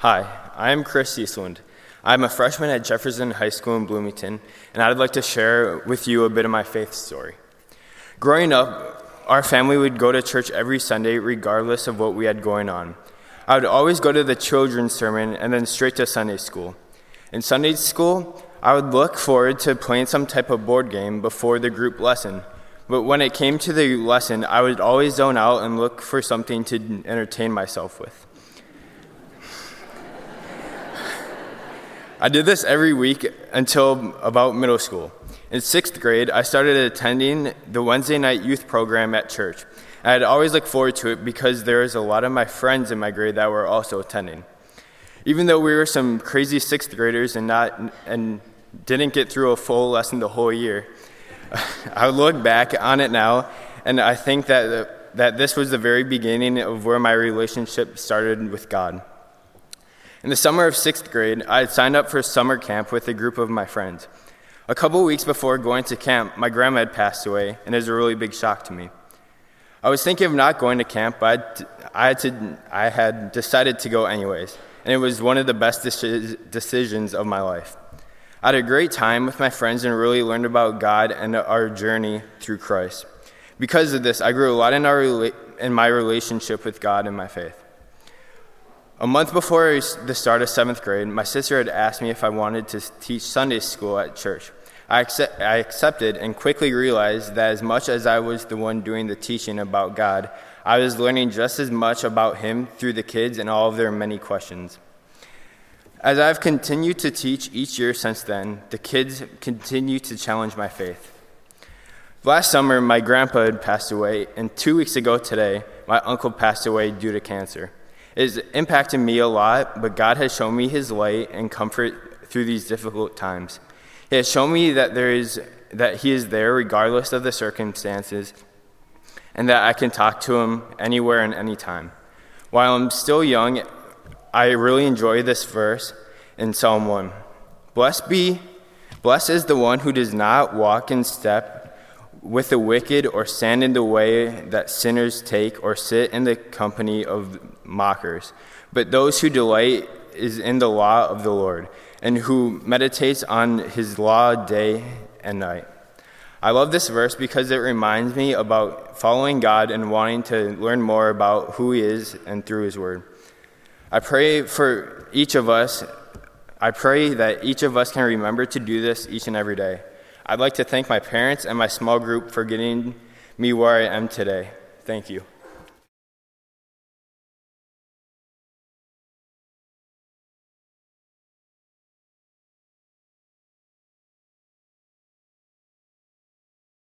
Hi, I am Chris Eastlund. I'm a freshman at Jefferson High School in Bloomington, and I'd like to share with you a bit of my faith story. Growing up, our family would go to church every Sunday regardless of what we had going on. I would always go to the children's sermon and then straight to Sunday school. In Sunday school, I would look forward to playing some type of board game before the group lesson. But when it came to the lesson, I would always zone out and look for something to entertain myself with. I did this every week until about middle school. In sixth grade, I started attending the Wednesday night youth program at church. I had always looked forward to it because there was a lot of my friends in my grade that were also attending. Even though we were some crazy sixth graders and not and didn't get through a full lesson the whole year, I look back on it now, and I think that, that this was the very beginning of where my relationship started with God. In the summer of sixth grade, I had signed up for summer camp with a group of my friends. A couple weeks before going to camp, my grandma had passed away, and it was a really big shock to me. I was thinking of not going to camp, but I had, to, I had decided to go anyways, and it was one of the best decisions of my life. I had a great time with my friends and really learned about God and our journey through Christ. Because of this, I grew a lot in, our, in my relationship with God and my faith. A month before the start of seventh grade, my sister had asked me if I wanted to teach Sunday school at church. I, accept, I accepted and quickly realized that as much as I was the one doing the teaching about God, I was learning just as much about Him through the kids and all of their many questions. As I've continued to teach each year since then, the kids continue to challenge my faith. Last summer, my grandpa had passed away, and two weeks ago today, my uncle passed away due to cancer. Has impacted me a lot, but God has shown me his light and comfort through these difficult times. He has shown me that, there is, that he is there regardless of the circumstances, and that I can talk to him anywhere and anytime. While I'm still young I really enjoy this verse in Psalm 1. Blessed be, blessed is the one who does not walk in step with the wicked, or stand in the way that sinners take, or sit in the company of mockers, but those who delight is in the law of the Lord, and who meditates on his law day and night. I love this verse because it reminds me about following God and wanting to learn more about who He is and through His Word. I pray for each of us. I pray that each of us can remember to do this each and every day. I'd like to thank my parents and my small group for getting me where I am today. Thank you.